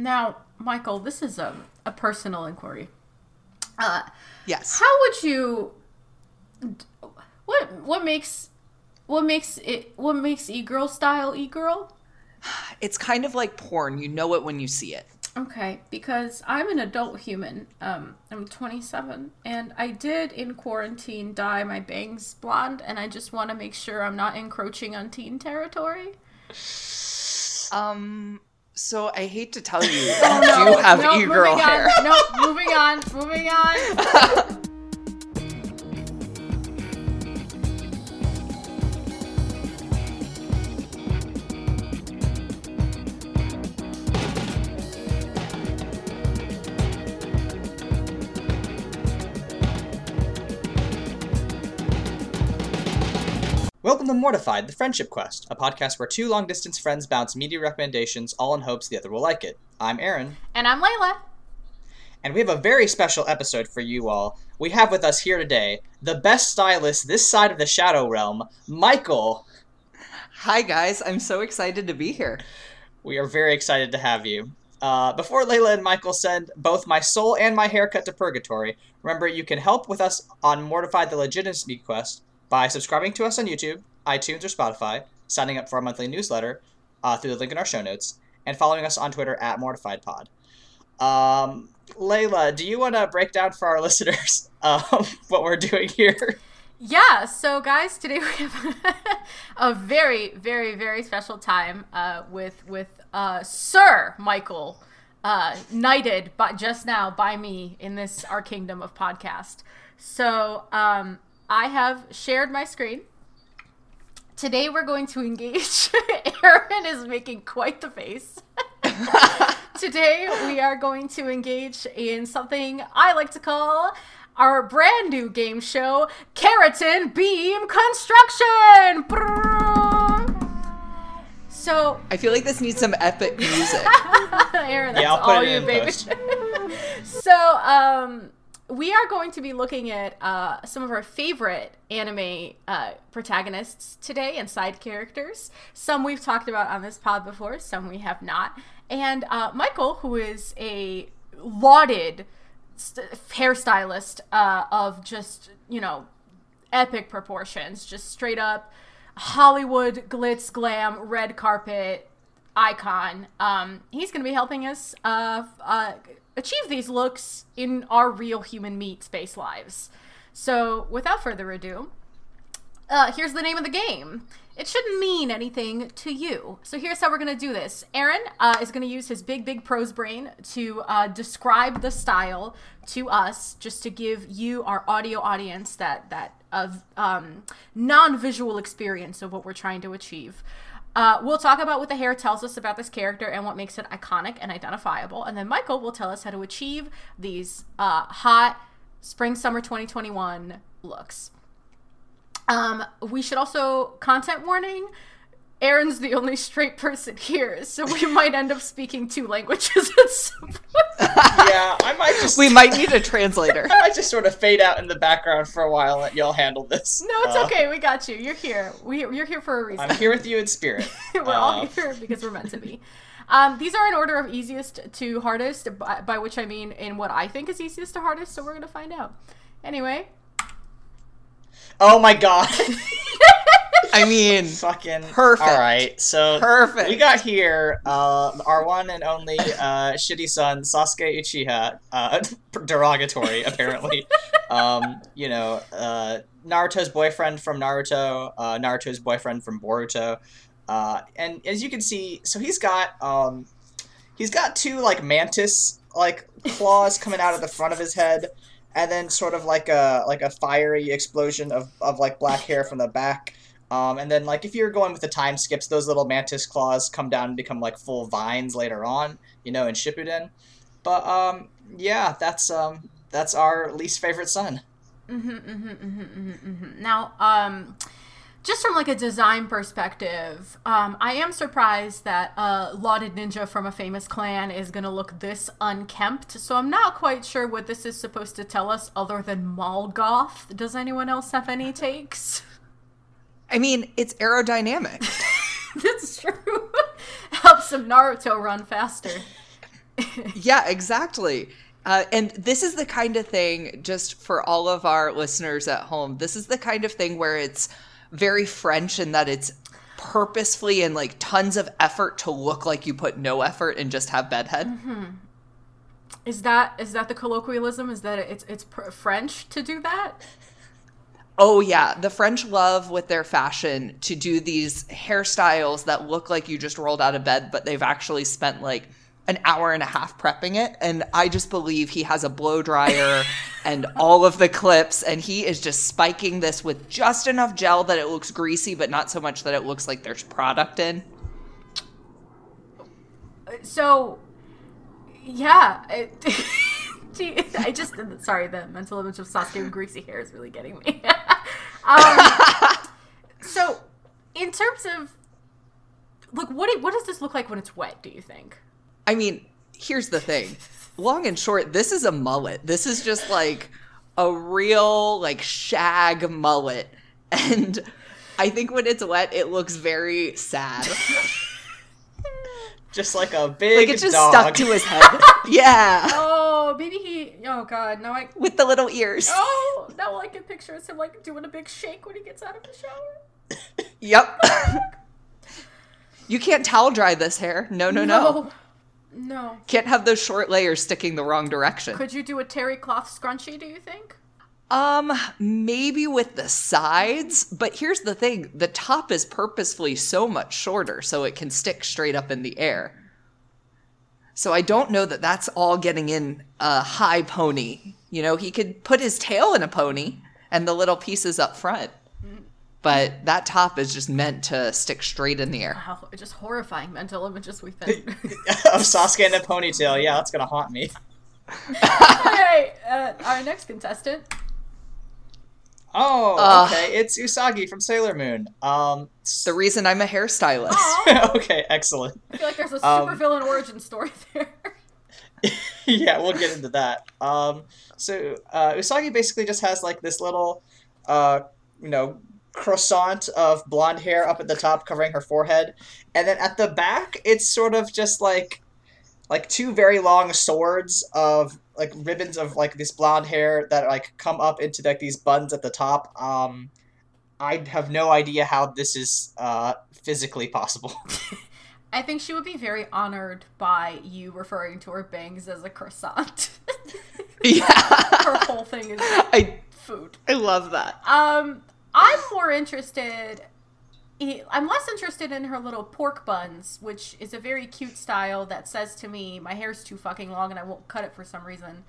Now, Michael, this is a, a personal inquiry. Uh, Yes. how would you what what makes what makes it what makes e-girl style e-girl? It's kind of like porn. You know it when you see it. Okay, because I'm an adult human. Um, I'm 27, and I did in quarantine dye my bangs blonde, and I just want to make sure I'm not encroaching on teen territory. Um. So I hate to tell you, oh, you do have no, e-girl hair. No, moving on, moving on. to Mortified, the Friendship Quest, a podcast where two long distance friends bounce media recommendations, all in hopes the other will like it. I'm Aaron, And I'm Layla. and we have a very special episode for you all. We have with us here today the best stylist this side of the Shadow Realm, Michael. Hi guys, I'm so excited to be here. We are very excited to have you. Uh, before Layla and Michael send both my soul and my haircut to purgatory, remember you can help with us on Mortified the Legitimacy Quest by subscribing to us on YouTube, iTunes, or Spotify, signing up for our monthly newsletter uh, through the link in our show notes, and following us on Twitter at MortifiedPod. Um, Layla, do you want to break down for our listeners um, what we're doing here? Yeah, so guys, today we have a very, very, very special time uh, with with uh, Sir Michael, uh, knighted just now by me in this our kingdom of podcast. So um, I have shared my screen. Today we're going to engage. Aaron is making quite the face. Today we are going to engage in something I like to call our brand new game show, Keratin Beam Construction. So, I feel like this needs some epic music. Aaron, that's Yeah, all you, baby. so, um, we are going to be looking at uh, some of our favorite anime uh, protagonists today and side characters. Some we've talked about on this pod before, some we have not. And uh, Michael, who is a lauded st- hairstylist uh, of just, you know, epic proportions, just straight up Hollywood glitz glam red carpet icon. Um, he's going to be helping us uh, uh, achieve these looks in our real human meat space lives. So, without further ado, uh, here's the name of the game. It shouldn't mean anything to you. So here's how we're to do this. Aaron uh, is to use his big, big prose brain to uh, describe the style to us, just to give you, our audio audience, that that of um, non-visual experience of what we're trying to achieve. Uh, we'll talk about what the hair tells us about this character and what makes it iconic and identifiable. And then Michael will tell us how to achieve these uh, hot spring summer 2021 looks. Um, we should also content warning. Aaron's the only straight person here, so we might end up speaking two languages at some point. yeah, I might just we might need a translator. I might just sort of fade out in the background for a while and let y'all handle this. No, it's Uh, okay. We got you. You're here. We, you're here for a reason. I'm here with you in spirit. we're all Uh, here because we're meant to be. Um, these are in order of easiest to hardest, by, by which I mean in what I think is easiest to hardest. So we're gonna find out. Anyway, Oh my god. I mean, Fucking Perfect. All right, so Perfect. We got here uh, our one and only uh, shitty son Sasuke Uchiha, uh, derogatory apparently. um, you know, uh, Naruto's boyfriend from Naruto, uh, Naruto's boyfriend from Boruto, uh, and as you can see, so he's got um, he's got two like mantis like claws coming out of the front of his head. And then sort of like a like a fiery explosion of, of like black hair from the back. Um, and then, like, if you're going with the time skips, those little mantis claws come down and become like full vines later on, you know, in Shippuden. But um, yeah, that's um, that's our least favorite son. hmm hmm hmm hmm hmm Now, um, just from like a design perspective, um, I am surprised that a lauded ninja from a famous clan is gonna look this unkempt. So I'm not quite sure what this is supposed to tell us, other than Malgoth. Does anyone else have any takes? I mean, it's aerodynamic. That's true. Helps some Naruto run faster. yeah, exactly. Uh, and this is the kind of thing, just for all of our listeners at home, this is the kind of thing where it's very French in that it's purposefully and like tons of effort to look like you put no effort and just have bedhead. Mm-hmm. Is that is that the colloquialism? Is that it's it's pr- French to do that? Oh yeah, the French love with their fashion to do these hairstyles that look like you just rolled out of bed, but they've actually spent like an hour and a half prepping it. And I just believe he has a blow dryer and all of the clips, and he is just spiking this with just enough gel that it looks greasy, but not so much that it looks like there's product in. So, yeah. It, gee, I just sorry the mental image of Sasuke with greasy hair is really getting me. um, so, in terms of look, what what does this look like when it's wet? Do you think? I mean, here's the thing. Long and short, this is a mullet. This is just like a real like shag mullet. And I think when it's wet, it looks very sad. Just like a big like it's just dog. stuck to his head. yeah. Oh, maybe he. Oh God, now I. With the little ears. Oh, now all I can picture is him like doing a big shake when he gets out of the shower. Yep. you can't towel dry this hair. No, no, no. No. No. Can't have those short layers sticking the wrong direction. Could you do a terry cloth scrunchie, do you think? Um, maybe with the sides, but here's the thing the top is purposefully so much shorter so it can stick straight up in the air. So I don't know that that's all getting in a high pony. You know, he could put his tail in a pony and the little pieces up front. But that top is just meant to stick straight in the air. Wow, just horrifying mental images we've been. of Sasuke in a ponytail. Yeah, that's gonna haunt me. Alright, uh, our next contestant. Oh, Uh. okay. It's Usagi from Sailor Moon. Um, The reason I'm a hairstylist. Okay, excellent. I feel like there's a Um, supervillain origin story there. yeah, we'll get into that. Um, so uh, Usagi basically just has like this little, uh, you know, croissant of blonde hair up at the top covering her forehead, and then at the back it's sort of just like, like two very long swords of like ribbons of like this blonde hair that like come up into like these buns at the top. Um, I have no idea how this is uh, physically possible. I think she would be very honored by you referring to her bangs as a croissant. yeah. her whole thing is I food. I love that. Um, I'm more interested. I'm less interested in her little pork buns, which is a very cute style that says to me, "My hair's too fucking long and I won't cut it for some reason."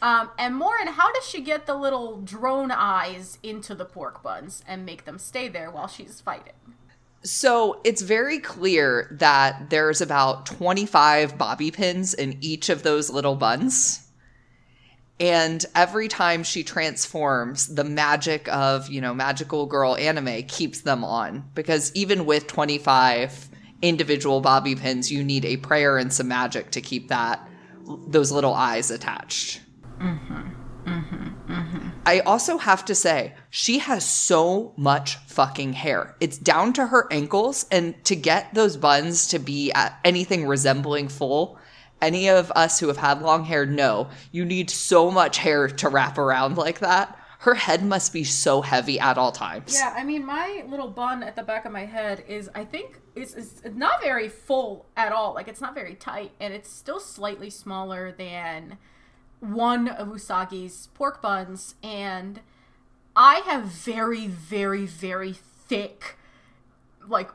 Um, and more in how does she get the little drone eyes into the pork buns and make them stay there while she's fighting? So it's very clear that there's about 25 bobby pins in each of those little buns. And every time she transforms, the magic of, you know, magical girl anime keeps them on. Because even with 25 individual bobby pins, you need a prayer and some magic to keep that those little eyes attached. Mm-hmm. Mm-hmm. Mm-hmm. I also have to say, she has so much fucking hair. It's down to her ankles, and to get those buns to be at anything resembling full, any of us who have had long hair know you need so much hair to wrap around like that. Her head must be so heavy at all times. Yeah, I mean, my little bun at the back of my head is, I think, is is not very full at all. Like, it's not very tight, and it's still slightly smaller than one of Usagi's pork buns. And I have very, very, very thick, like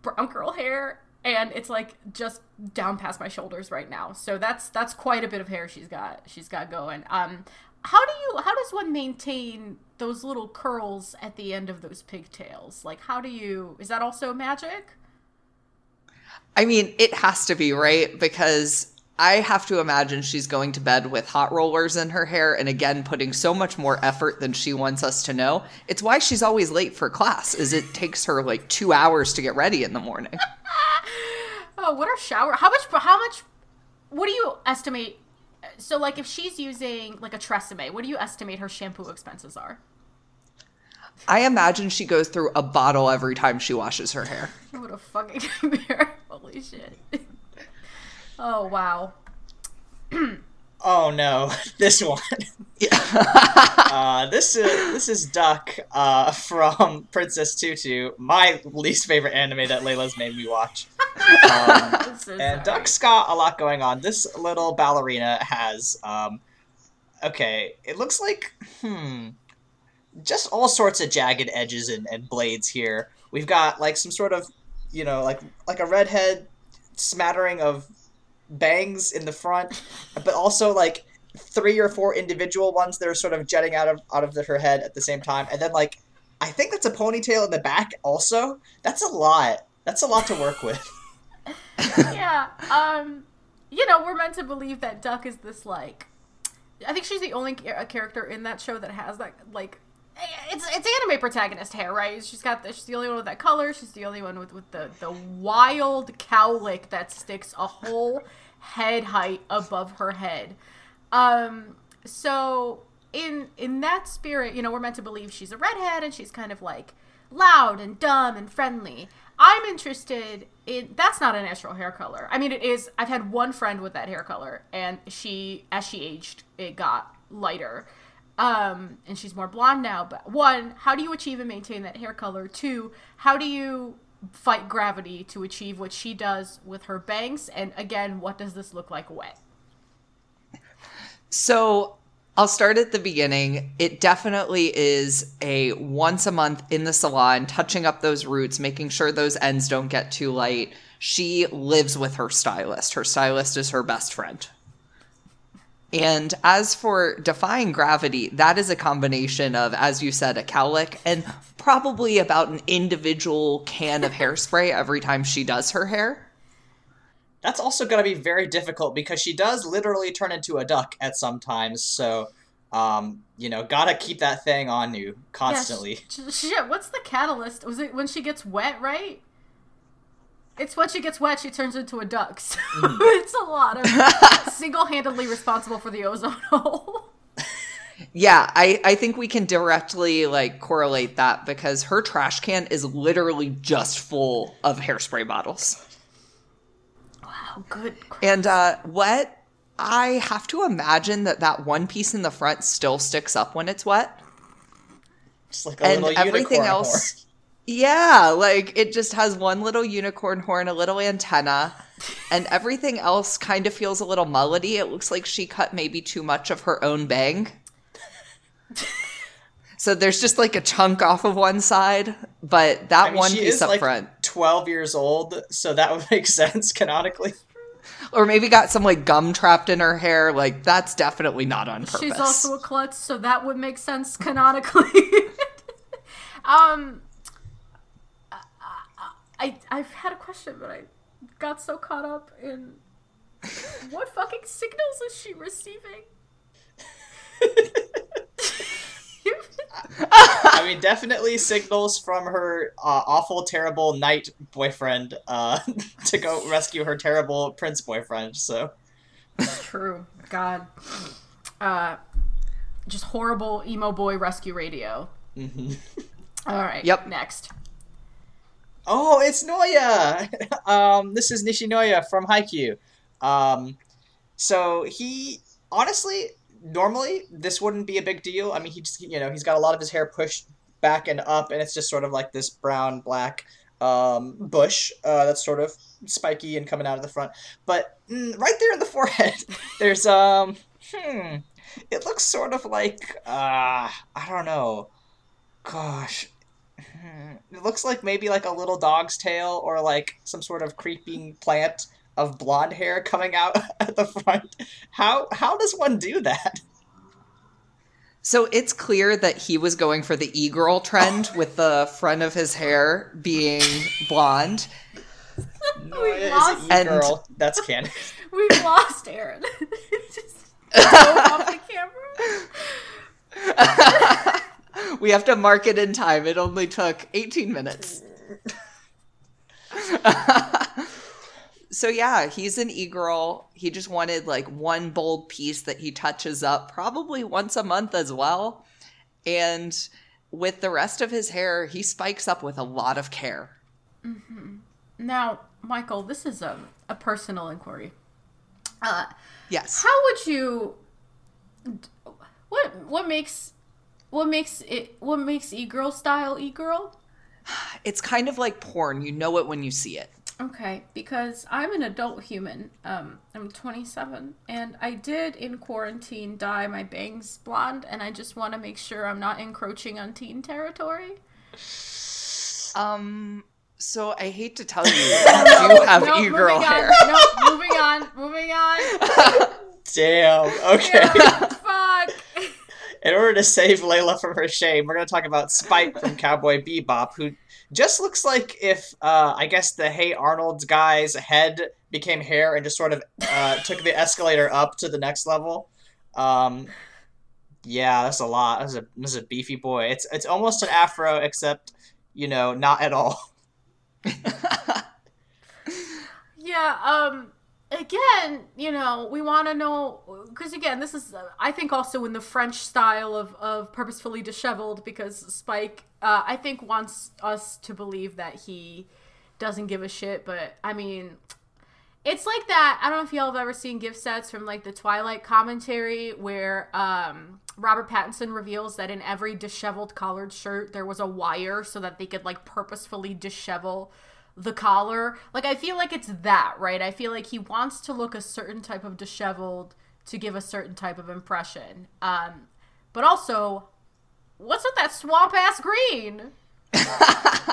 brown girl hair, and it's like just down past my shoulders right now. So that's that's quite a bit of hair she's got. She's got going. Um, how do you how does one maintain those little curls at the end of those pigtails like how do you is that also magic I mean, it has to be, right? Because I have to imagine she's going to bed with hot rollers in her hair and again putting so much more effort than she wants us to know. It's why she's always late for class. Is it takes her like 2 hours to get ready in the morning. oh what are shower how much how much what do you estimate so like if she's using like a TRESemmé what do you estimate her shampoo expenses are? I imagine she goes through a bottle every time she washes her hair. what a fucking nightmare. Holy shit. Oh wow oh no, this one. Uh, this is this is Duck uh, from Princess Tutu, my least favorite anime that Layla's made me watch. Um, so and. Duck's got a lot going on. This little ballerina has, um, okay, it looks like, hmm, just all sorts of jagged edges and, and blades here. We've got like some sort of, you know, like like a redhead smattering of bangs in the front, but also like three or four individual ones that are sort of jetting out of out of the, her head at the same time, and then like I think that's a ponytail in the back. Also, that's a lot. That's a lot to work with. yeah. Um, you know, we're meant to believe that Duck is this like. I think she's the only cha- character in that show that has that like. It's it's anime protagonist hair, right? She's got the, she's the only one with that color. She's the only one with with the the wild cowlick that sticks a whole head height above her head. Um, so in in that spirit, you know, we're meant to believe she's a redhead and she's kind of like loud and dumb and friendly. I'm interested in that's not a natural hair color. I mean, it is. I've had one friend with that hair color, and she, as she aged, it got lighter. Um, and she's more blonde now. But one, how do you achieve and maintain that hair color? Two, how do you fight gravity to achieve what she does with her bangs? And again, what does this look like wet? So I'll start at the beginning. It definitely is a once a month in the salon, touching up those roots, making sure those ends don't get too light. She lives with her stylist. Her stylist is her best friend. And as for defying gravity, that is a combination of, as you said, a cowlick and probably about an individual can of hairspray every time she does her hair. That's also going to be very difficult because she does literally turn into a duck at some times. So, um, you know, gotta keep that thing on you constantly. Yeah, sh- shit, what's the catalyst? Was it when she gets wet, right? It's when she gets wet, she turns into a duck. So Mm-hmm. it's a lot of single handedly responsible for the ozone hole. Yeah, I, I think we can directly like correlate that because her trash can is literally just full of hairspray bottles. wow, good. And uh, what I have to imagine that that one piece in the front still sticks up when it's wet. Just like a and little everything unicorn else horn. Yeah like it just has one little unicorn horn a little antenna and everything else kind of feels a little mullety. It looks like she cut maybe too much of her own bang. So there's just like a chunk off of one side but that I mean, one she piece is up like front. 12 years old, so that would make sense canonically. or maybe got some like gum trapped in her hair. Like that's definitely not on purpose. She's also a klutz, so that would make sense canonically. um, I I've had a question, but I got so caught up in what fucking signals is she receiving? I mean, definitely signals from her uh, awful, terrible knight boyfriend uh, to go rescue her terrible prince boyfriend. So, True. God. Uh, just horrible emo boy rescue radio. mhm. All right. Yep. Next. Oh, it's Noya. um, this is Nishinoya from Haikyuu. Um, so he honestly, normally this wouldn't be a big deal. I mean, he just you know he's got a lot of his hair pushed back and up, and it's just sort of like this brown black um, bush uh, that's sort of spiky and coming out of the front. But mm, right there in the forehead, there's um, hmm, it looks sort of like uh, I don't know, gosh. Hmm, It looks like maybe like a little dog's tail or like some sort of creeping plant of blonde hair coming out at the front. How how does one do that? So it's clear that he was going for the e-girl trend with the front of his hair being blonde. No, it is lost- e-girl. That's canon. We've lost Aaron. just off the camera. We have to mark it in time. It only took 18 minutes. so yeah, he's an e-girl. He just wanted like one bold piece that he touches up probably once a month as well. And with the rest of his hair, he spikes up with a lot of care. Now, Michael, this is a, a personal inquiry. Uh, Yes. how would you? What what makes what makes it what makes e girl style e girl? It's kind of like porn. You know it when you see it. Okay, because I'm an adult human. Um, I'm 27, and I did in quarantine dye my bangs blonde, and I just want to make sure I'm not encroaching on teen territory. Um. So I hate to tell you, you do have No, e girl moving on. hair. No, moving on. Moving on. Damn. Okay. Fuck. In order to save Layla from her shame, we're going to talk about Spike from Cowboy Bebop, who just looks like if, uh, I guess, the Hey Arnold guy's head became hair and just sort of uh, took the escalator up to the next level. Um, yeah, that's a lot. That's a, that's a beefy boy. It's, it's almost an afro, except, you know, not at all. Yeah, um again, you know, we want to know cuz again, this is uh, I think also in the French style of of purposefully disheveled because Spike uh I think wants us to believe that he doesn't give a shit, but I mean it's like that. I don't know if y'all have ever seen gif sets from like the Twilight commentary where um Robert Pattinson reveals that in every disheveled collared shirt there was a wire so that they could like purposefully dishevel the collar. Like I feel like it's that, right? I feel like he wants to look a certain type of disheveled to give a certain type of impression. Um but also what's with that swamp ass green?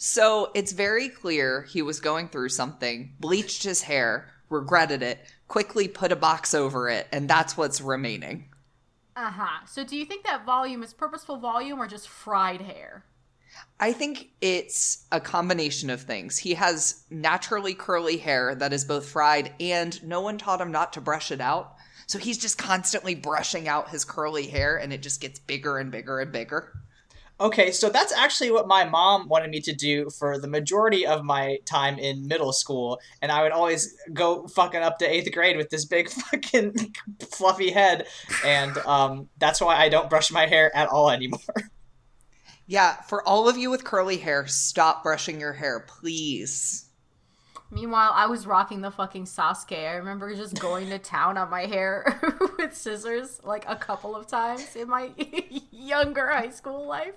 So it's very clear he was going through something, bleached his hair, regretted it, quickly put a box over it, and that's what's remaining. Uh-huh. So do you think that volume is purposeful volume or just fried hair? I think it's a combination of things. He has naturally curly hair that is both fried and no one taught him not to brush it out. So he's just constantly brushing out his curly hair and it just gets bigger and bigger and bigger. Okay, so that's actually what my mom wanted me to do for the majority of my time in middle school, and I would always go fucking up to eighth grade with this big fucking fluffy head, and um, that's why I don't brush my hair at all anymore. Yeah, for all of you with curly hair, stop brushing your hair, please. Meanwhile, I was rocking the fucking Sasuke. I remember just going to town on my hair with scissors like a couple of times in my younger high school life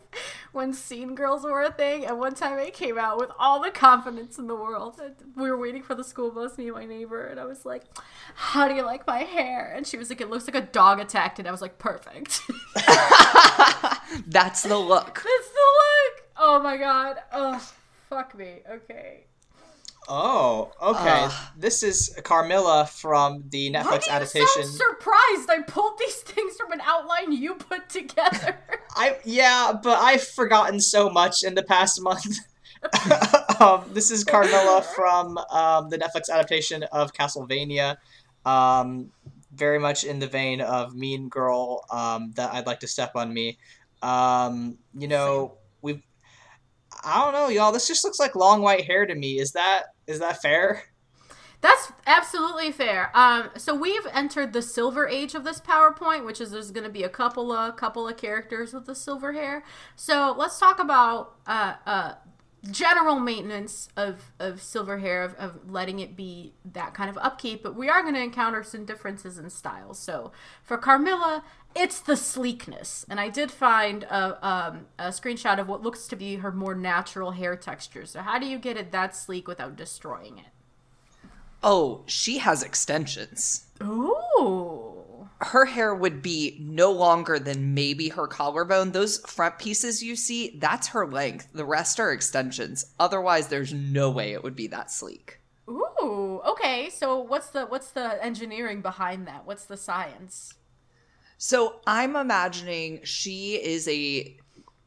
when scene girls were a thing. And one time I came out with all the confidence in the world. We were waiting for the school bus, me and my neighbor, and I was like, How do you like my hair? And she was like, It looks like a dog attacked. And I was like, Perfect. That's the look. That's the look. Oh my god. Oh, fuck me. Okay. Oh, okay. Ugh. this is Carmilla from the Netflix adaptation. surprised? I pulled these things from an outline you put together. I yeah, but I've forgotten so much in the past month. um, this is Carmilla from um, the Netflix adaptation of Castlevania. Um, very much in the vein of Mean Girl. Um, that I'd like to step on me. Um, you know, we've. I don't know, y'all. This just looks like long white hair to me. Is that is that fair? That's absolutely fair. Um, so we've entered the silver age of this PowerPoint, which is there's going to be a couple of couple of characters with the silver hair. So let's talk about uh, uh, general maintenance of of silver hair, of, of letting it be that kind of upkeep. But we are going to encounter some differences in styles. So for Carmilla, it's the sleekness, and I did find a, um, a screenshot of what looks to be her more natural hair texture. So how do you get it that sleek without destroying it? Oh, she has extensions. Ooh. Her hair would be no longer than maybe her collarbone. Those front pieces you see, that's her length. The rest are extensions. Otherwise, there's no way it would be that sleek. Ooh. Okay. So what's the what's the engineering behind that? What's the science? So I'm imagining she is a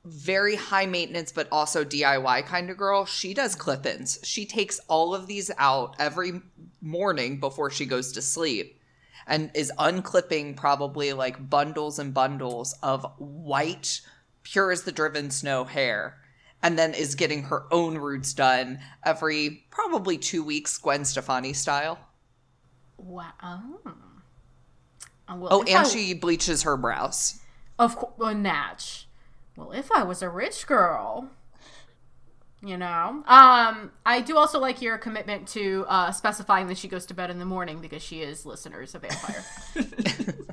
very high maintenance but also DIY kind of girl. She does clip ins. She takes all of these out every morning before she goes to sleep and is unclipping probably like bundles and bundles of white, pure as the driven snow hair. And then is getting her own roots done every probably two weeks, Gwen Stefani style. Wow. Oh. Uh, Well, Oh, and I- she bleaches her brows. of course, well, Natch. Well, if I was a rich girl, You know, um, I do also like your commitment to uh, specifying that she goes to bed in the morning because she is listeners a vampire.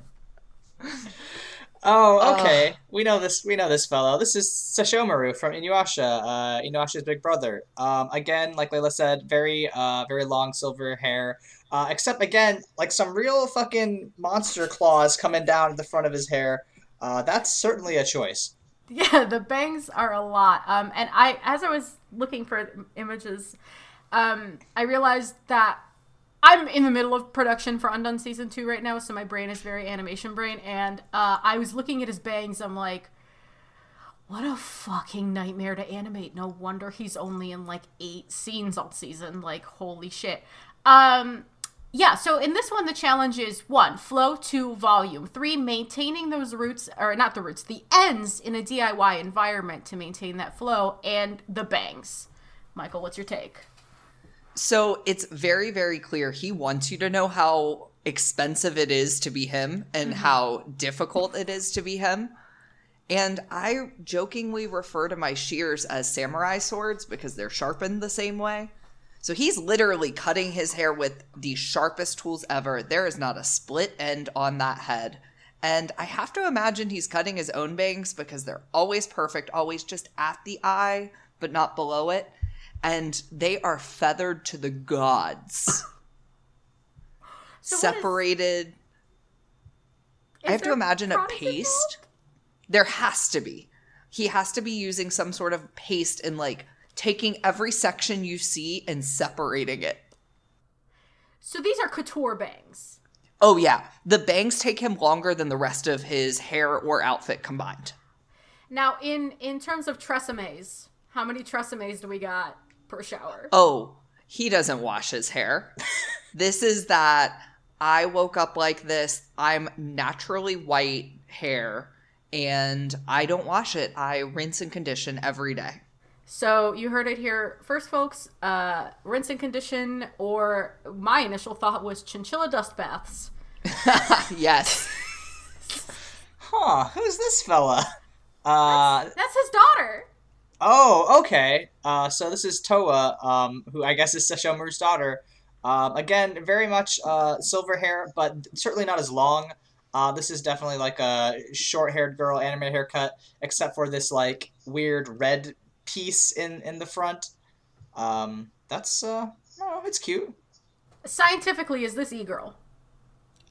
Oh, okay. we know this. We know this fellow. This is Sesshomaru from Inuyasha. Uh, Inuyasha's big brother. Um, again, like Layla said, very, uh, very long silver hair. Uh, except again, like some real fucking monster claws coming down at the front of his hair. Uh, that's certainly a choice. Yeah, the bangs are a lot. Um, and I, as I was looking for images, um, I realized that I'm in the middle of production for Undone season two right now, so my brain is very animation brain. And uh, I was looking at his bangs. I'm like, what a fucking nightmare to animate. No wonder he's only in like eight scenes all season. Like, holy shit. Um, yeah, so in this one, the challenge is one, flow, two, volume, three, maintaining those roots, or not the roots, the ends in a DIY environment to maintain that flow, and the bangs. Michael, what's your take? So it's very, very clear he wants you to know how expensive it is to be him and mm-hmm. how difficult it is to be him. And I jokingly refer to my shears as samurai swords because they're sharpened the same way. So he's literally cutting his hair with the sharpest tools ever. There is not a split end on that head. And I have to imagine he's cutting his own bangs because they're always perfect, always just at the eye, but not below it. And they are feathered to the gods. So Separated. I Is have to imagine a paste. involved? There has to be. He has to be using some sort of paste and like taking every section you see and separating it. So these are couture bangs. Oh yeah, the bangs take him longer than the rest of his hair or outfit combined. Now, in in terms of TRESemmés, how many TRESemmés do we got per shower? Oh, he doesn't wash his hair. this is that I woke up like this. I'm naturally white hair and I don't wash it. I rinse and condition every day. So you heard it here first, folks. Uh, rinse and condition, or my initial thought was chinchilla dust baths. yes. Huh? Who's this fella? Uh, That's his daughter. Oh, okay. Uh, so this is Towa, um, who I guess is Sesshomaru's daughter. Um, again, very much uh, silver hair, but certainly not as long. Uh, this is definitely like a short-haired girl anime haircut, except for this like weird red piece in in the front. Um, that's uh, oh, it's cute. Scientifically, is this e-girl?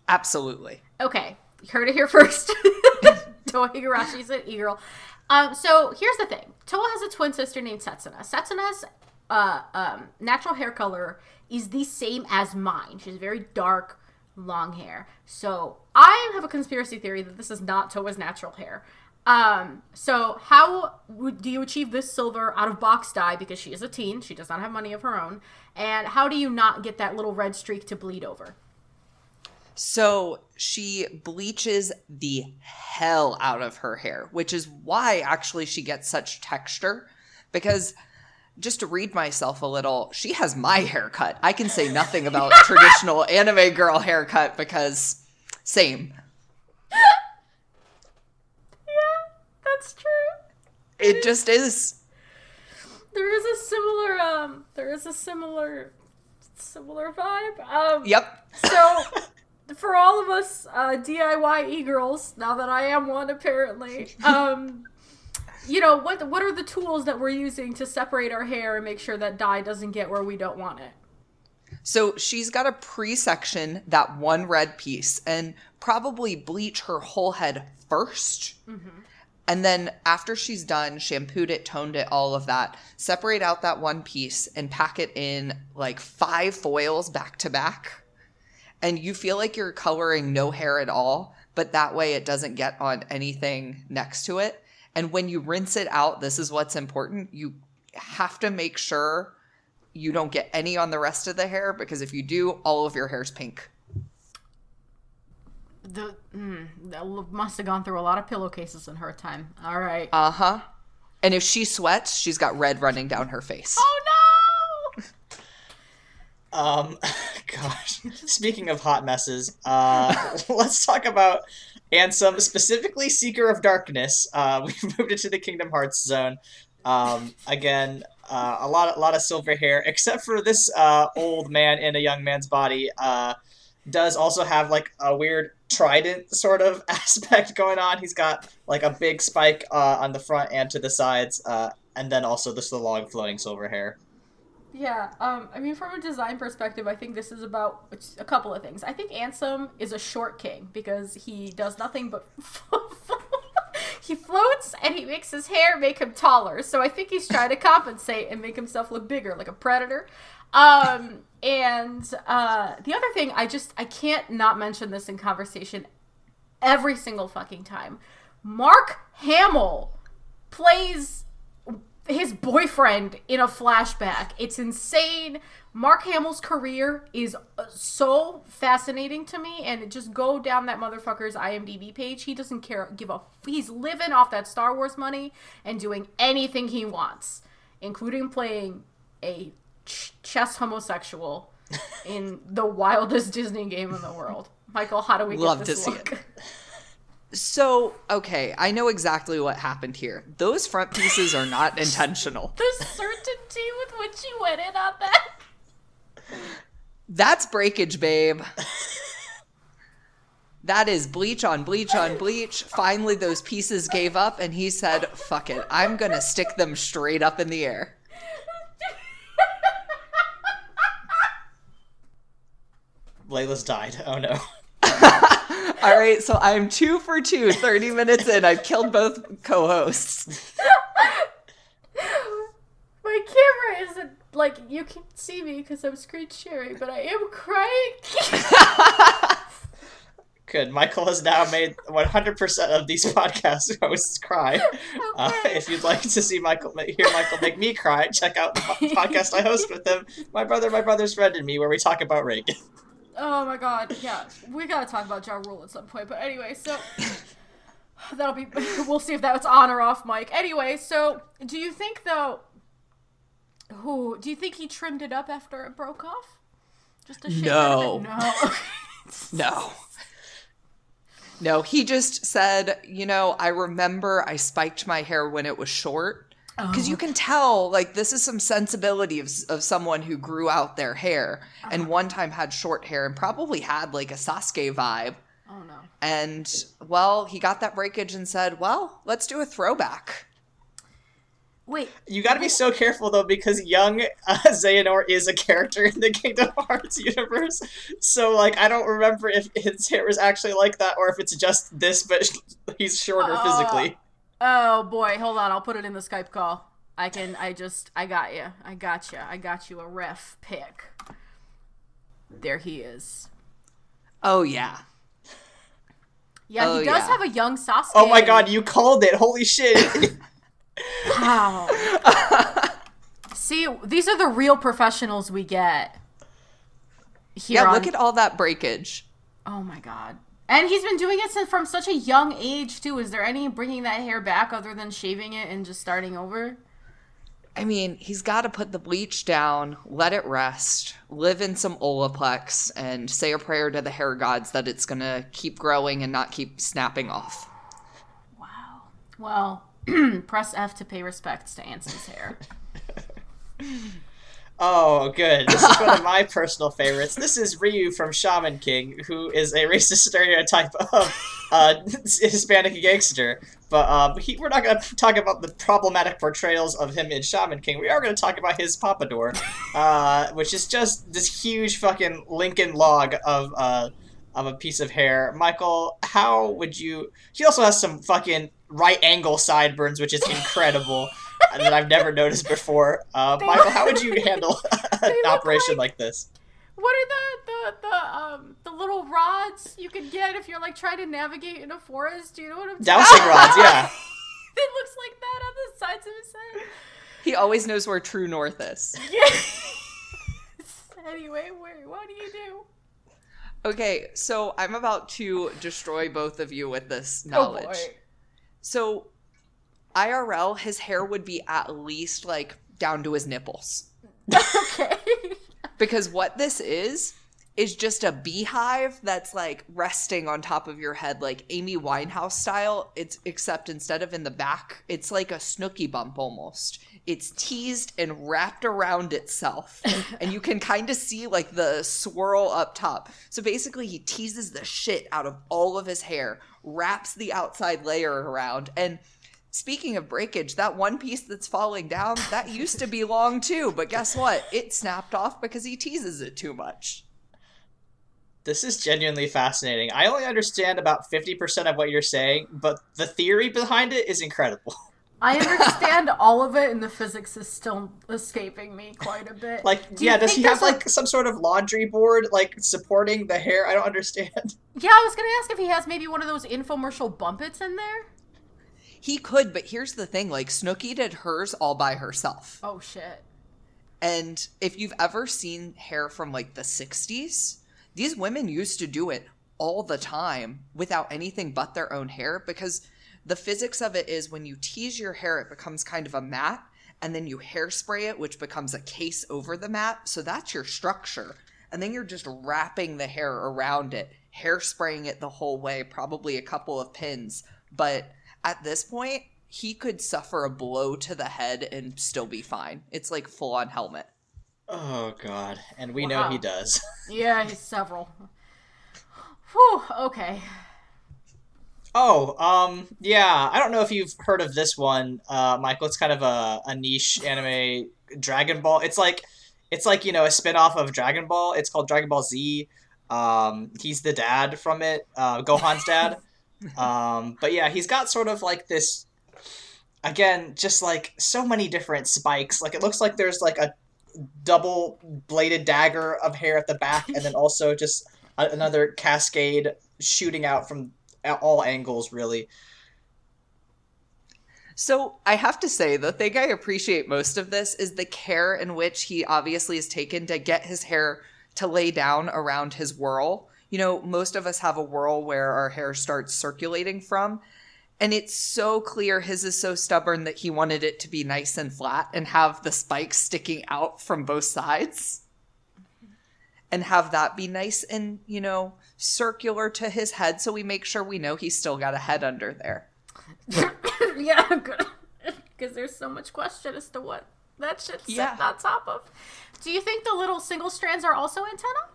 Absolutely. Okay, you heard it here first. Towa Higurashi's an e-girl. Um, so here's the thing. Towa has a twin sister named Setsuna. Setsuna's uh, um, natural hair color is the same as mine. She's very dark, long hair. So I have a conspiracy theory that this is not Towa's natural hair. Um, so how would, do you achieve this silver out of box dye because she is a teen, she does not have money of her own, and how do you not get that little red streak to bleed over? So she bleaches the hell out of her hair, which is why actually she gets such texture. Because just to read myself a little, she has my haircut. I can say nothing about traditional anime girl haircut because same. That's true. It just is. There is a similar um there is a similar similar vibe. Um Yep. so for all of us uh DIY e-girls, now that I am one apparently, um you know, what what are the tools that we're using to separate our hair and make sure that dye doesn't get where we don't want it? So she's got to pre section that one red piece and probably bleach her whole head 1st And then after she's done, shampooed it, toned it, all of that, separate out that one piece and pack it in like five foils back to back. And you feel like you're coloring no hair at all, but that way it doesn't get on anything next to it. And when you rinse it out, this is what's important. You have to make sure you don't get any on the rest of the hair because if you do, all of your hair's pink. The mm, that must have gone through a lot of pillowcases in her time. All right. Uh huh. And if she sweats, she's got red running down her face. oh no! Um, gosh. Speaking of hot messes, uh, let's talk about Ansem, specifically Seeker of Darkness. Uh, we've moved into the Kingdom Hearts zone. Um, again, Uh, a lot, a lot of silver hair, except for this uh, old man in a young man's body. Uh, does also have like a weird trident sort of aspect going on. He's got like a big spike uh, on the front and to the sides, uh, and then also this the long flowing silver hair. Yeah, um, I mean, from a design perspective, I think this is about a couple of things. I think Ansem is a short king because he does nothing but he floats and he makes his hair make him taller. So I think he's trying to compensate and make himself look bigger, like a predator. Um, and uh, the other thing, I just I can't not mention this in conversation every single fucking time. Mark Hamill plays his boyfriend in a flashback. It's insane. Mark Hamill's career is uh, so fascinating to me, and just go down that motherfucker's IMDb page. He doesn't care, give a. He's living off that Star Wars money and doing anything he wants, including playing a ch- chess homosexual in the wildest Disney game in the world. Michael, how do we Love to see look? it. So, okay, I know exactly what happened here. Those front pieces are not intentional. The certainty with which you went in on that. That's breakage, babe. That is bleach on bleach on bleach. Finally, those pieces gave up, and he said, fuck it, I'm gonna stick them straight up in the air. Layla's died. Oh no. All right, so I'm two for two, 30 minutes in. I've killed both co hosts. My camera isn't like you can see me because I'm screen sharing, but I am crying. Good. Michael has now made 100% of these podcast hosts cry. Uh, if you'd like to see Michael, hear Michael make me cry, check out the podcast I host with him, my brother, my brother's friend, and me, where we talk about Reagan. Oh my god, yeah, we gotta talk about Ja Rule at some point. But anyway, so that'll be. We'll see if that's on or off, Mike. Anyway, so do you think though? Who do you think he trimmed it up after it broke off? Just a shave No. No. No. No, he just said, you know, I remember I spiked my hair when it was short. Because you can tell, like, this is some sensibility of, of someone who grew out their hair and one time had short hair and probably had, like, a Sasuke vibe. oh no. And, well, he got that breakage and said, well, let's do a throwback. Wait. You gotta be so careful, though, because young uh, Xehanort is a character in the Kingdom Hearts universe. So, like, I don't remember if his hair was actually like that or if it's just this, but he's shorter Uh, physically. Oh boy, hold on. I'll put it in the Skype call. I can. I just. I got you. I got you. I got you a ref pick. There he is. Oh, yeah. Yeah, Oh, he does yeah. have a young Sasuke. Oh my god, you called it! Holy shit! Wow. See, these are the real professionals we get. Here Yeah, on- look at all that breakage. Oh my god. And he's been doing it since from such a young age too. Is there any bringing that hair back other than shaving it and just starting over? I mean, he's got to put the bleach down, let it rest, live in some Olaplex, and say a prayer to the hair gods that it's going to keep growing and not keep snapping off. Wow. Well, press F to pay respects to Ansem's hair. Oh, good. This is one of my personal favorites. This is Ryu from Shaman King, who is a racist stereotype of uh, Hispanic gangster. But uh, he, we're not going to talk about the problematic portrayals of him in Shaman King. We are going to talk about his pompadour, uh, which is just this huge fucking Lincoln log of uh, of a piece of hair. Michael, how would you? He also has some fucking right angle sideburns, which is incredible. That I've never noticed before. Uh, Michael, how would you handle an operation like- like this? What are the the the um the little rods you could get if you're like trying to navigate in a forest? Do you know what I'm talking Dowsing rods, yeah. It looks like that on the sides of his head. He always knows where true north is. Yeah. anyway, where what do you do? Okay, so I'm about to destroy both of you with this Oh knowledge. boy. So, IRL, his hair would be at least like down to his nipples. okay. Because what this is, is just a beehive that's like resting on top of your head, like Amy Winehouse style. It's except instead of in the back, it's like a Snooki bump almost. It's teased and wrapped around itself, and you can kind of see like the swirl up top. So basically, he teases the shit out of all of his hair, wraps the outside layer around, and Speaking of breakage, that one piece that's falling down, that used to be long too, but guess what? It snapped off because he teases it too much. This is genuinely fascinating. I only understand about 50% of what you're saying, but the theory behind it is incredible. I understand all of it, and the physics is still escaping me quite a bit. Like, Do yeah, does he have there's a- like some sort of laundry board like supporting the hair? I don't understand. Yeah, I was gonna ask if he has maybe one of those infomercial Bumpits in there. He could, but here's the thing like, Snooki did hers all by herself. Oh shit. And if you've ever seen hair from like the 60s, these women used to do it all the time without anything but their own hair because the physics of it is when you tease your hair, it becomes kind of a mat, and then you hairspray it, which becomes a case over the mat. So that's your structure. And then you're just wrapping the hair around it, hairspraying it the whole way, probably a couple of pins. But at this point, he could suffer a blow to the head and still be fine. It's like full on helmet. Oh god, and we know he does. Yeah, he's several. Whew. Okay. Oh, um, yeah. I don't know if you've heard of this one, uh, Michael. It's kind of a, a niche anime, Dragon Ball. It's like, it's like you know a spin-off of Dragon Ball. It's called Dragon Ball Z. Um, he's the dad from it, uh, Gohan's dad. Um, but yeah, he's got sort of like this. Again, just like so many different spikes. Like it looks like there's like a double bladed dagger of hair at the back, and then also just a- another cascade shooting out from at all angles really So I have to say, the thing I appreciate most of this is the care in which he obviously is taken to get his hair to lay down around his whirl. You know, most of us have a whirl where our hair starts circulating from. And it's so clear his is so stubborn that he wanted it to be nice and flat and have the spikes sticking out from both sides. And have that be nice and, you know, circular to his head so we make sure we know he's still got a head under there. yeah. Because there's so much question as to what that shit's Yeah. on top of. Do you think the little single strands are also antenna?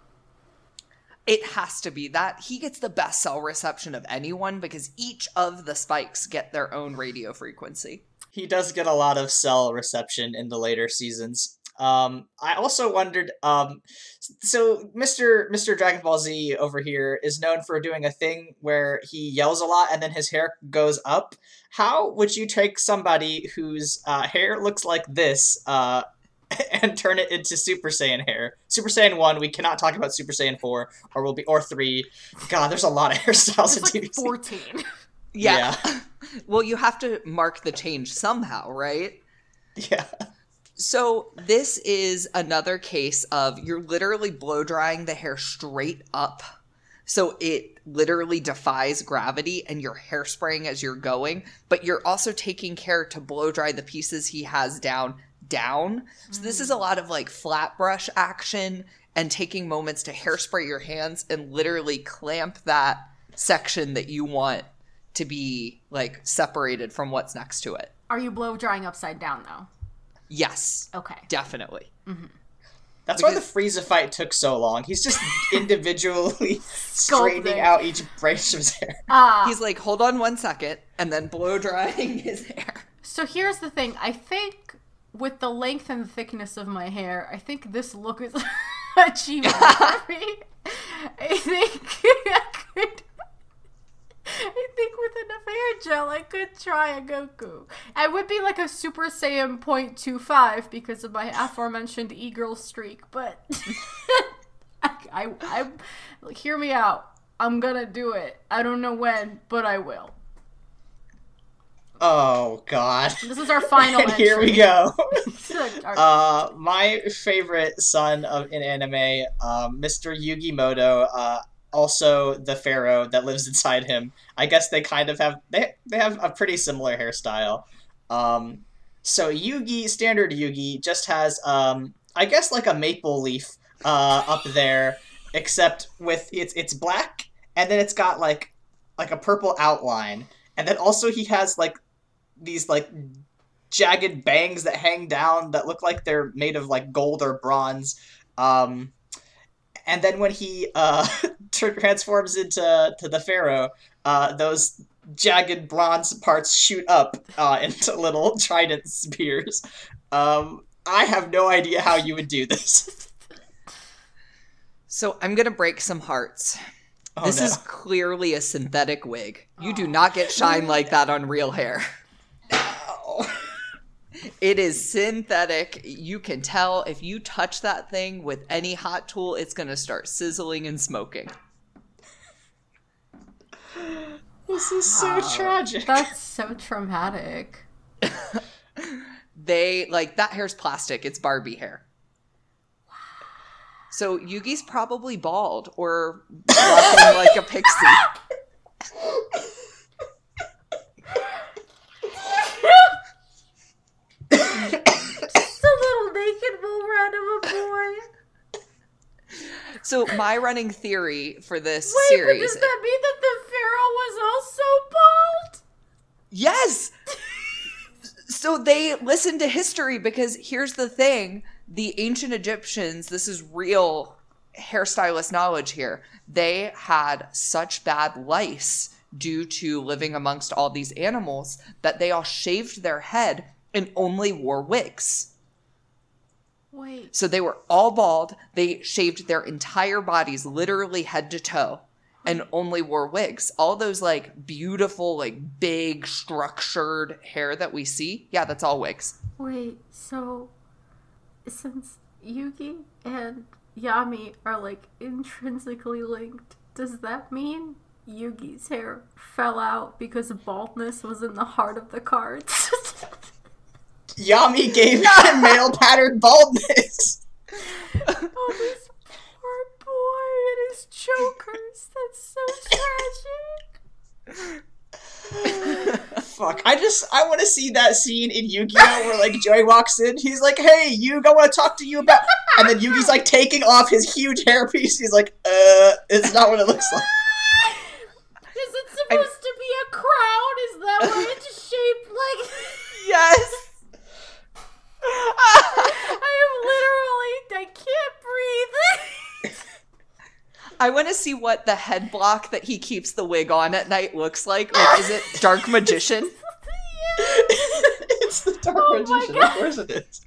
It has to be that. He gets the best cell reception of anyone because each of the spikes get their own radio frequency. he does get a lot of cell reception in the later seasons. Um i also wondered um so mr mr dragon ball z over here is known for doing a thing where he yells a lot and then his hair goes up. How would you take somebody whose uh, hair looks like this uh and turn it into Super Saiyan hair. Super Saiyan one, we cannot talk about Super Saiyan four, or we'll be or three. God, there's a lot of hairstyles in It's like TVC. 14. Yeah. well, you have to mark the change somehow, right? Yeah. So, this is another case of you're literally blow drying the hair straight up. So, it literally defies gravity and you're hairspraying as you're going, but you're also taking care to blow dry the pieces he has down, down. So, this is a lot of like flat brush action and taking moments to hairspray your hands and literally clamp that section that you want to be like separated from what's next to it. Are you blow drying upside down though? Yes, Okay. definitely. That's why the Because- Frieza fight took so long. He's just individually straightening out each branch of his hair. Uh, He's like, hold on one second, and then blow drying his hair. so here's the thing. I think with the length and thickness of my hair, I think this look is achievable for me. I think I could. I think with enough hair gel, I could try a Goku. I would be like a Super Saiyan 0.25 because of my aforementioned e-girl streak, but I, I, I, hear me out. I'm gonna do it. I don't know when, but I will. Oh God. This is our final and here we go. Uh, my favorite son of in anime, um, Mr. Yugi Muto, uh, also the pharaoh that lives inside him. I guess they kind of have they they have a pretty similar hairstyle. Um, so Yugi, standard Yugi, just has um, I guess like a maple leaf uh, up there except with it's it's black and then it's got like like a purple outline, and then also he has like these like jagged bangs that hang down that look like they're made of like gold or bronze. Um, and then when he uh, transforms into to the pharaoh, uh, those jagged bronze parts shoot up uh, into little trident spears. Um, I have no idea how you would do this. So I'm gonna break some hearts. Oh, this no. is clearly a synthetic wig. You do not get shine like that on real hair. It is synthetic. You can tell if you touch that thing with any hot tool, it's going to start sizzling and smoking. This is so tragic. That's so traumatic. They, like, that hair's plastic. It's Barbie hair. So Yugi's probably bald or walking like a pixie. Just a little naked mole rat of a boy. So my running theory for this Wait, series but does that mean that the pharaoh was also bald? Yes. so they listened to history because here's the thing the ancient Egyptians, this is real hairstylist knowledge here, they had such bad lice due to living amongst all these animals that they all shaved their head and only wore wigs. Wait. So they were all bald. They shaved their entire bodies, literally head to toe, and only wore wigs. All those like beautiful, like big, structured hair that we see, yeah, that's all wigs. Wait, so since Yugi and Yami are like intrinsically linked, does that mean Yugi's hair fell out because baldness was in the heart of the cards? Yami gave him male pattern baldness. oh, this poor boy and his chokers. That's so tragic. Fuck. I just I want to see that scene in Yu-Gi-Oh where like Joey walks in, he's like, "Hey, Yugi, I want to talk to you about," and then Yugi's like taking off his huge hairpiece. He's like, "Uh, it's not what it looks like." Is it supposed to be a crown? Is that why it's shaped like? Yes. I am literally. I can't breathe. I want to see what the head block that he keeps the wig on at night looks like. Like, is it Dark Magician? it's the Dark Oh Magician. Of course it is.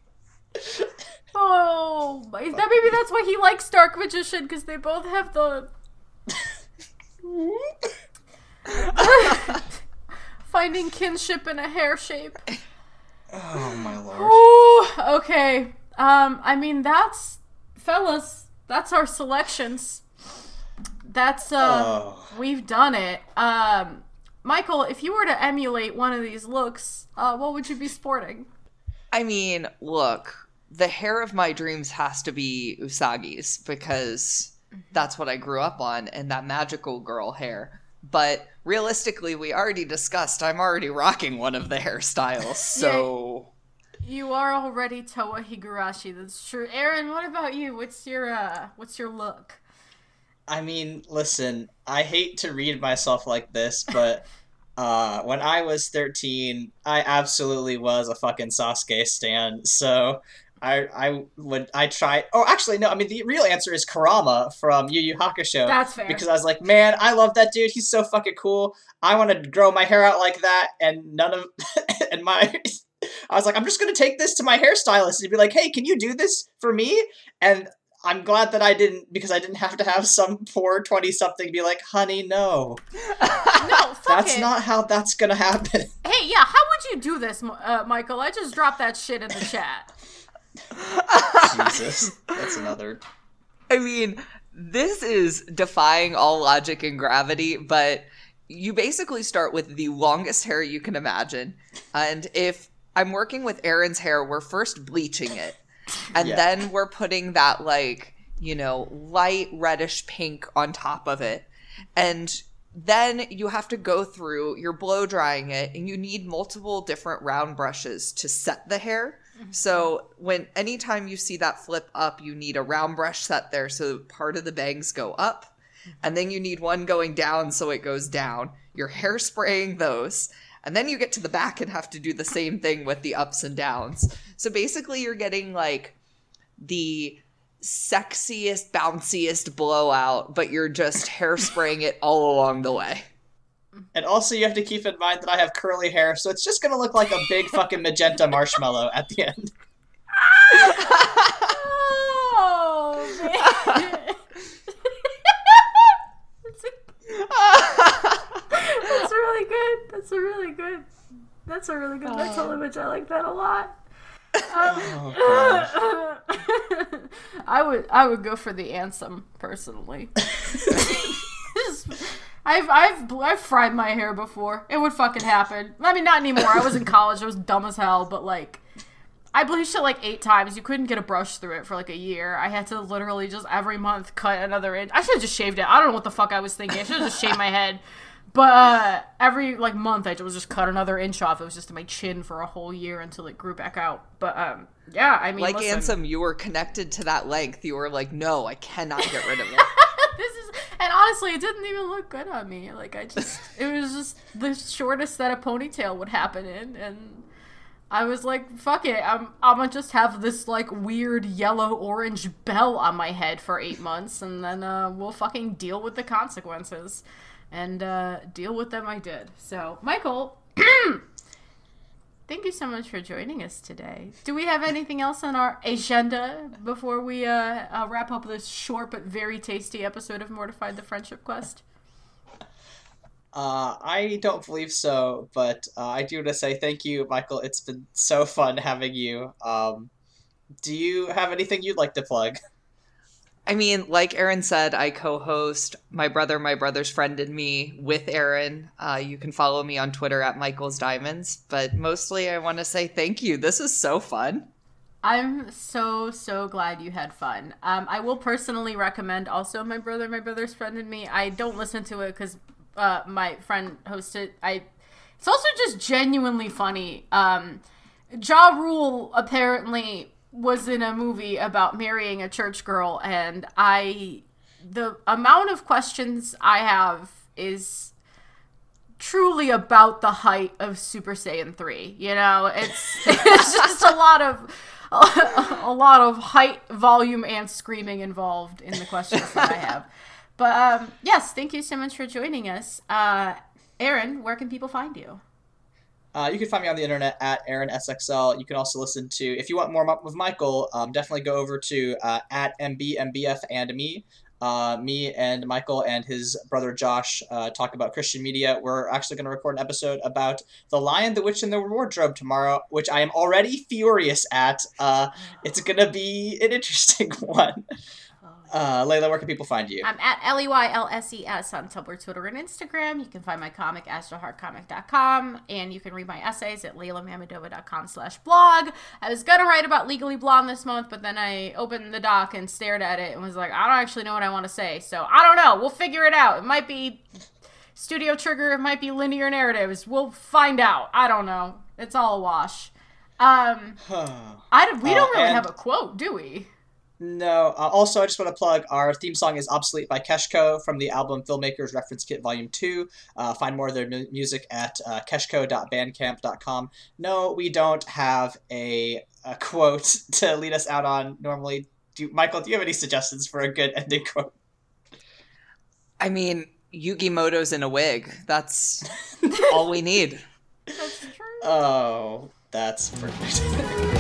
Oh, my- that maybe that's why he likes Dark Magician because they both have the finding kinship in a hair shape. Oh my lord. Oh, Ooh, okay. Um, I mean that's fellas. That's our selections. That's uh, Oh. we've done it. Um, Michael, if you were to emulate one of these looks, uh, what would you be sporting? I mean, look, the hair of my dreams has to be Usagi's because that's what I grew up on and that magical girl hair. But realistically, we already discussed I'm already rocking one of the hairstyles. So You are already Towa Higurashi. That's true. Aaron, what about you? What's your uh, what's your look? I mean, listen, I hate to read myself like this, but uh, when I was 13, I absolutely was a fucking Sasuke stan. So I I would I try. Oh, actually, no. I mean, the real answer is Kurama from Yu Yu Hakusho. That's fair. Because I was like, man, I love that dude. He's so fucking cool. I want to grow my hair out like that, and none of and my. I was like, I'm just gonna take this to my hairstylist and be like, hey, can you do this for me? And I'm glad that I didn't because I didn't have to have some poor twenty something be like, honey, no, no, fuck that's it. not how that's gonna happen. Hey, yeah, how would you do this, uh, Michael? I just dropped that shit in the chat. Jesus, that's another. I mean, this is defying all logic and gravity, but you basically start with the longest hair you can imagine. And if I'm working with Aaron's hair, we're first bleaching it. And Yeah. then we're putting that, like, you know, light reddish pink on top of it. And then you have to go through, you're blow drying it, and you need multiple different round brushes to set the hair. Mm-hmm. So when anytime you see that flip up, you need a round brush set there so part of the bangs go up, mm-hmm. and then you need one going down so it goes down. You're hairspraying those, and then you get to the back and have to do the same thing with the ups and downs. So basically, you're getting like the sexiest, bounciest blowout, but you're just hairspraying it all along the way. And also, you have to keep in mind that I have curly hair, so it's just gonna look like a big fucking magenta marshmallow at the end. Oh, man. That's really good. That's a really good. That's a really good oh. mental image. I like that a lot. Oh, um, I would I would go for the Ansem personally. I've I've I've fried my hair before. It would fucking happen. I mean, not anymore. I was in college. I was dumb as hell. But like, I bleached it like eight times. You couldn't get a brush through it for like a year. I had to literally just every month cut another inch. I should have just shaved it. I don't know what the fuck I was thinking. I should have just shaved my head. But uh, every like month, I was just cut another inch off. It was just in my chin for a whole year until it grew back out. But um, yeah, I mean, like listen, Ansem, you were connected to that length. You were like, no, I cannot get rid of it. this is, and honestly, it didn't even look good on me. Like I just, it was just the shortest that a ponytail would happen in, and I was like, fuck it, I'm, I'm gonna just have this like weird yellow orange bell on my head for eight months, and then uh, we'll fucking deal with the consequences, and uh, deal with them. I did. So, Michael. Thank you so much for joining us today. Do we have anything else on our agenda before we uh, uh, wrap up this short but very tasty episode of Mortified the Friendship Quest? Uh, I don't believe so, but uh, I do want to say thank you, Michael. It's been so fun having you. Um, do you have anything you'd like to plug? I mean, like Aaron said, I co-host My Brother, My Brother's Friend, and Me with Aaron. Uh, you can follow me on Twitter at Michael's Diamonds. But mostly, I want to say thank you. This is so fun. I'm so so glad you had fun. Um, I will personally recommend also my brother, my brother's friend, and me. I don't listen to it because uh, my friend hosted. I. It's also just genuinely funny. Um, Ja Rule apparently was in a movie about marrying a church girl, and I. The amount of questions I have is truly about the height of Super Saiyan 3. You know, it's it's just a lot of a, lot of height, volume, and screaming involved in the questions that I have. But um, yes, thank you so much for joining us. Uh, Aaron, where can people find you? Uh, you can find me on the internet at Aaron SXL. You can also listen to, if you want more with Michael, um, definitely go over to uh, at MBMBF and me. Uh, me and Michael and his brother Josh uh, talk about Christian media. We're actually going to record an episode about The Lion, the Witch, and the Wardrobe tomorrow, which I am already furious at. Uh, it's going to be an interesting one. Uh, Layla, where can people find you? I'm at L E Y L S E S on Tumblr, Twitter, and Instagram. You can find my comic, astroheartcomic.com, and you can read my essays at laylamamedova.com slash blog. I was going to write about Legally Blonde this month, but then I opened the doc and stared at it and was like, I don't actually know what I want to say. So I don't know. We'll figure it out. It might be Studio Trigger, it might be linear narratives. We'll find out. I don't know. It's all a wash. Um, I, we don't Uh, really and- have a quote, do we? No. Uh, also, I just want to plug our theme song is Obsolete by Keshko from the album Filmmakers Reference Kit Volume 2. Uh, find more of their mu- music at uh, keshko.bandcamp.com. No, we don't have a, a quote to lead us out on normally. Do Michael, do you have any suggestions for a good ending quote? I mean, Yugi Muto's in a wig. That's all we need. That's true. Oh, that's perfect.